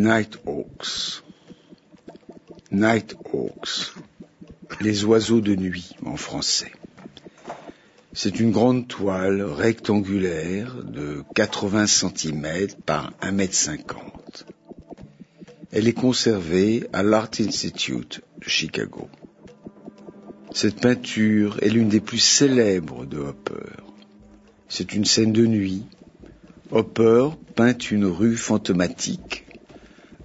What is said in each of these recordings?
Nighthawks. Nighthawks. Les oiseaux de nuit en français. C'est une grande toile rectangulaire de 80 cm par 1 m 50. Elle est conservée à l'Art Institute de Chicago. Cette peinture est l'une des plus célèbres de Hopper. C'est une scène de nuit. Hopper peint une rue fantomatique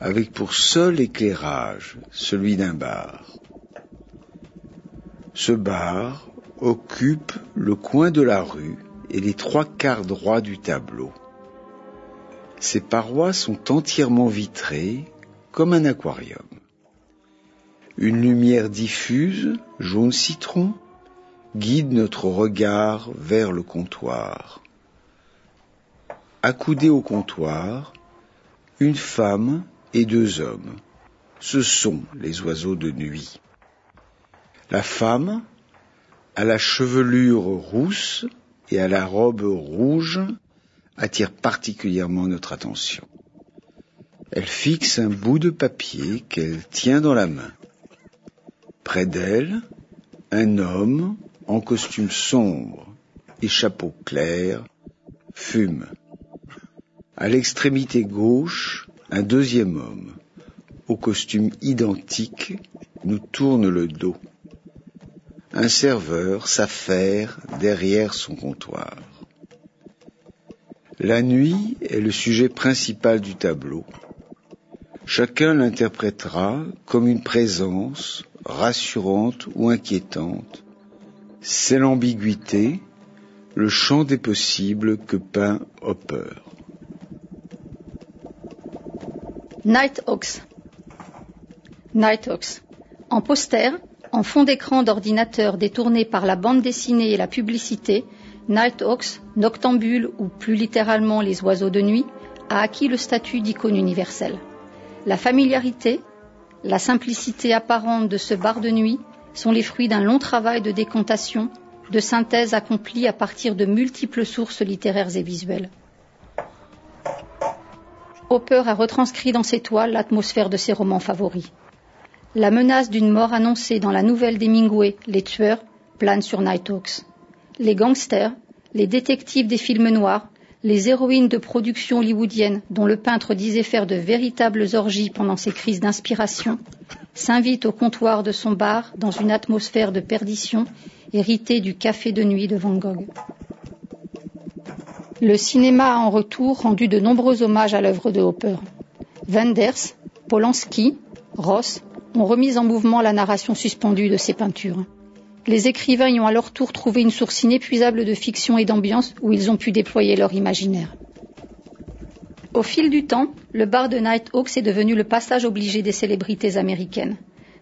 avec pour seul éclairage celui d'un bar. Ce bar occupe le coin de la rue et les trois quarts droits du tableau. Ses parois sont entièrement vitrées comme un aquarium. Une lumière diffuse, jaune citron, guide notre regard vers le comptoir. Accoudés au comptoir, une femme et deux hommes. Ce sont les oiseaux de nuit. La femme, à la chevelure rousse et à la robe rouge, attire particulièrement notre attention. Elle fixe un bout de papier qu'elle tient dans la main. Près d'elle, un homme en costume sombre et chapeau clair fume. À l'extrémité gauche, un deuxième homme, au costume identique, nous tourne le dos. Un serveur s'affaire derrière son comptoir. La nuit est le sujet principal du tableau. Chacun l'interprétera comme une présence rassurante ou inquiétante. C'est l'ambiguïté, le champ des possibles que peint Hopper. Nighthawks. Nighthawks. En poster, en fond d'écran d'ordinateur détourné par la bande dessinée et la publicité, Nighthawks, noctambule ou plus littéralement les oiseaux de nuit, a acquis le statut d'icône universelle. La familiarité, la simplicité apparente de ce bar de nuit sont les fruits d'un long travail de décantation, de synthèse accomplie à partir de multiples sources littéraires et visuelles. Hopper a retranscrit dans ses toiles l'atmosphère de ses romans favoris. La menace d'une mort annoncée dans la nouvelle d'Hemingway, Les Tueurs, plane sur Nighthawks. Les gangsters, les détectives des films noirs, les héroïnes de production hollywoodienne, dont le peintre disait faire de véritables orgies pendant ses crises d'inspiration, s'invitent au comptoir de son bar dans une atmosphère de perdition héritée du café de nuit de Van Gogh. Le cinéma a en retour rendu de nombreux hommages à l'œuvre de Hopper. Wenders, Polanski, Ross ont remis en mouvement la narration suspendue de ses peintures. Les écrivains y ont à leur tour trouvé une source inépuisable de fiction et d'ambiance où ils ont pu déployer leur imaginaire. Au fil du temps, le bar de Nighthawks est devenu le passage obligé des célébrités américaines.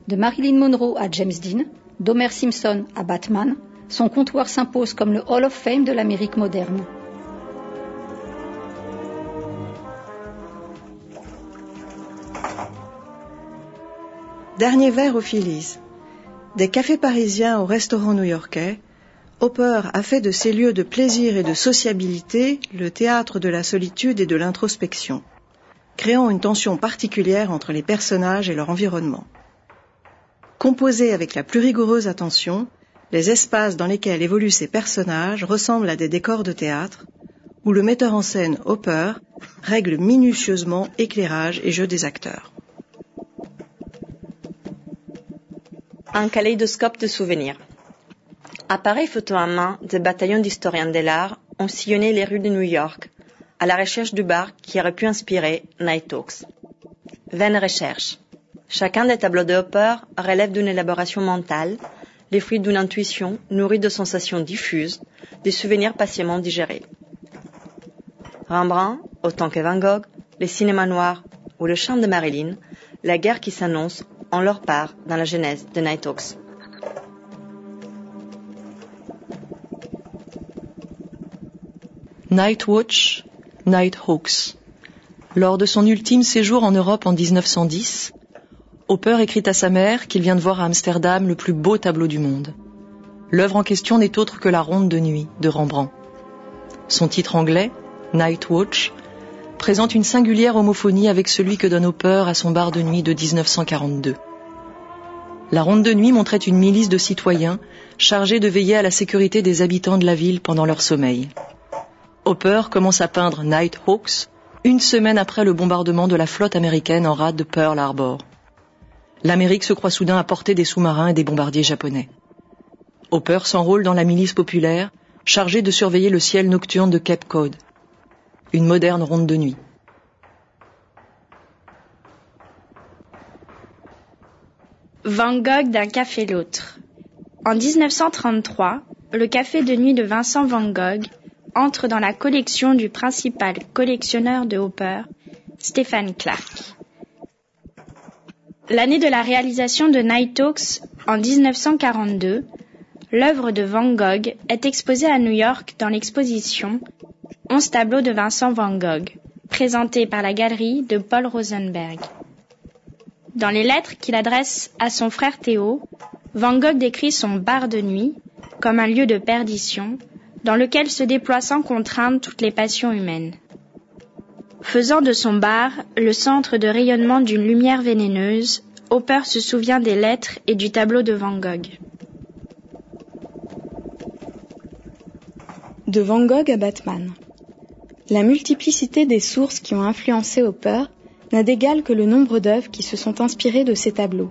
De Marilyn Monroe à James Dean, d'Homer Simpson à Batman, son comptoir s'impose comme le Hall of Fame de l'Amérique moderne. Dernier verre aux Phillies. Des cafés parisiens aux restaurants new-yorkais, Hopper a fait de ces lieux de plaisir et de sociabilité le théâtre de la solitude et de l'introspection, créant une tension particulière entre les personnages et leur environnement. Composés avec la plus rigoureuse attention, les espaces dans lesquels évoluent ces personnages ressemblent à des décors de théâtre, où le metteur en scène Hopper règle minutieusement éclairage et jeu des acteurs. Un kaléidoscope de souvenirs. Appareil photo à main, des bataillons d'historiens de l'art ont sillonné les rues de New York à la recherche du bar qui aurait pu inspirer Night Talks. Vaine recherche. Chacun des tableaux de Hopper relève d'une élaboration mentale, les fruits d'une intuition nourrie de sensations diffuses, des souvenirs patiemment digérés. Rembrandt, autant que Van Gogh, les cinémas noirs ou le chant de Marilyn, la guerre qui s'annonce en leur part dans la genèse de Nighthawks. Nightwatch, Nighthawks. Lors de son ultime séjour en Europe en 1910, Hopper écrit à sa mère qu'il vient de voir à Amsterdam le plus beau tableau du monde. L'œuvre en question n'est autre que La Ronde de nuit de Rembrandt. Son titre anglais, Night Watch, présente une singulière homophonie avec celui que donne Hopper à son bar de nuit de 1942. La ronde de nuit montrait une milice de citoyens chargés de veiller à la sécurité des habitants de la ville pendant leur sommeil. Hopper commence à peindre Night Hawks une semaine après le bombardement de la flotte américaine en rade de Pearl Harbor. L'Amérique se croit soudain à porter des sous-marins et des bombardiers japonais. Hopper s'enrôle dans la milice populaire, chargée de surveiller le ciel nocturne de Cape Cod. Une moderne ronde de nuit. Van Gogh d'un café l'autre. En 1933, le café de nuit de Vincent Van Gogh entre dans la collection du principal collectionneur de Hopper, Stéphane Clark. L'année de la réalisation de Night Talks, en 1942, l'œuvre de Van Gogh est exposée à New York dans l'exposition Onze tableaux de Vincent Van Gogh, présentée par la galerie de Paul Rosenberg. Dans les lettres qu'il adresse à son frère Théo, Van Gogh décrit son bar de nuit comme un lieu de perdition dans lequel se déploient sans contrainte toutes les passions humaines. Faisant de son bar le centre de rayonnement d'une lumière vénéneuse, Hopper se souvient des lettres et du tableau de Van Gogh. De Van Gogh à Batman. La multiplicité des sources qui ont influencé Hopper n'a d'égal que le nombre d'œuvres qui se sont inspirées de ces tableaux.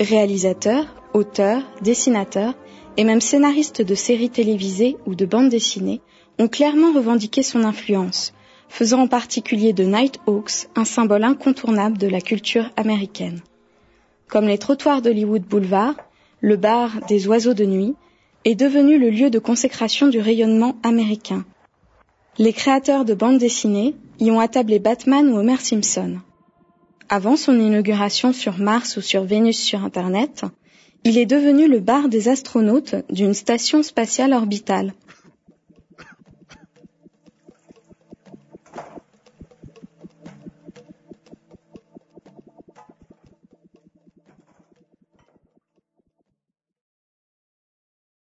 Réalisateurs, auteurs, dessinateurs et même scénaristes de séries télévisées ou de bandes dessinées ont clairement revendiqué son influence, faisant en particulier de Night Hawks un symbole incontournable de la culture américaine. Comme les trottoirs d'Hollywood Boulevard, le bar des oiseaux de nuit est devenu le lieu de consécration du rayonnement américain. Les créateurs de bandes dessinées y ont attablé Batman ou Homer Simpson. Avant son inauguration sur Mars ou sur Vénus sur Internet, il est devenu le bar des astronautes d'une station spatiale orbitale.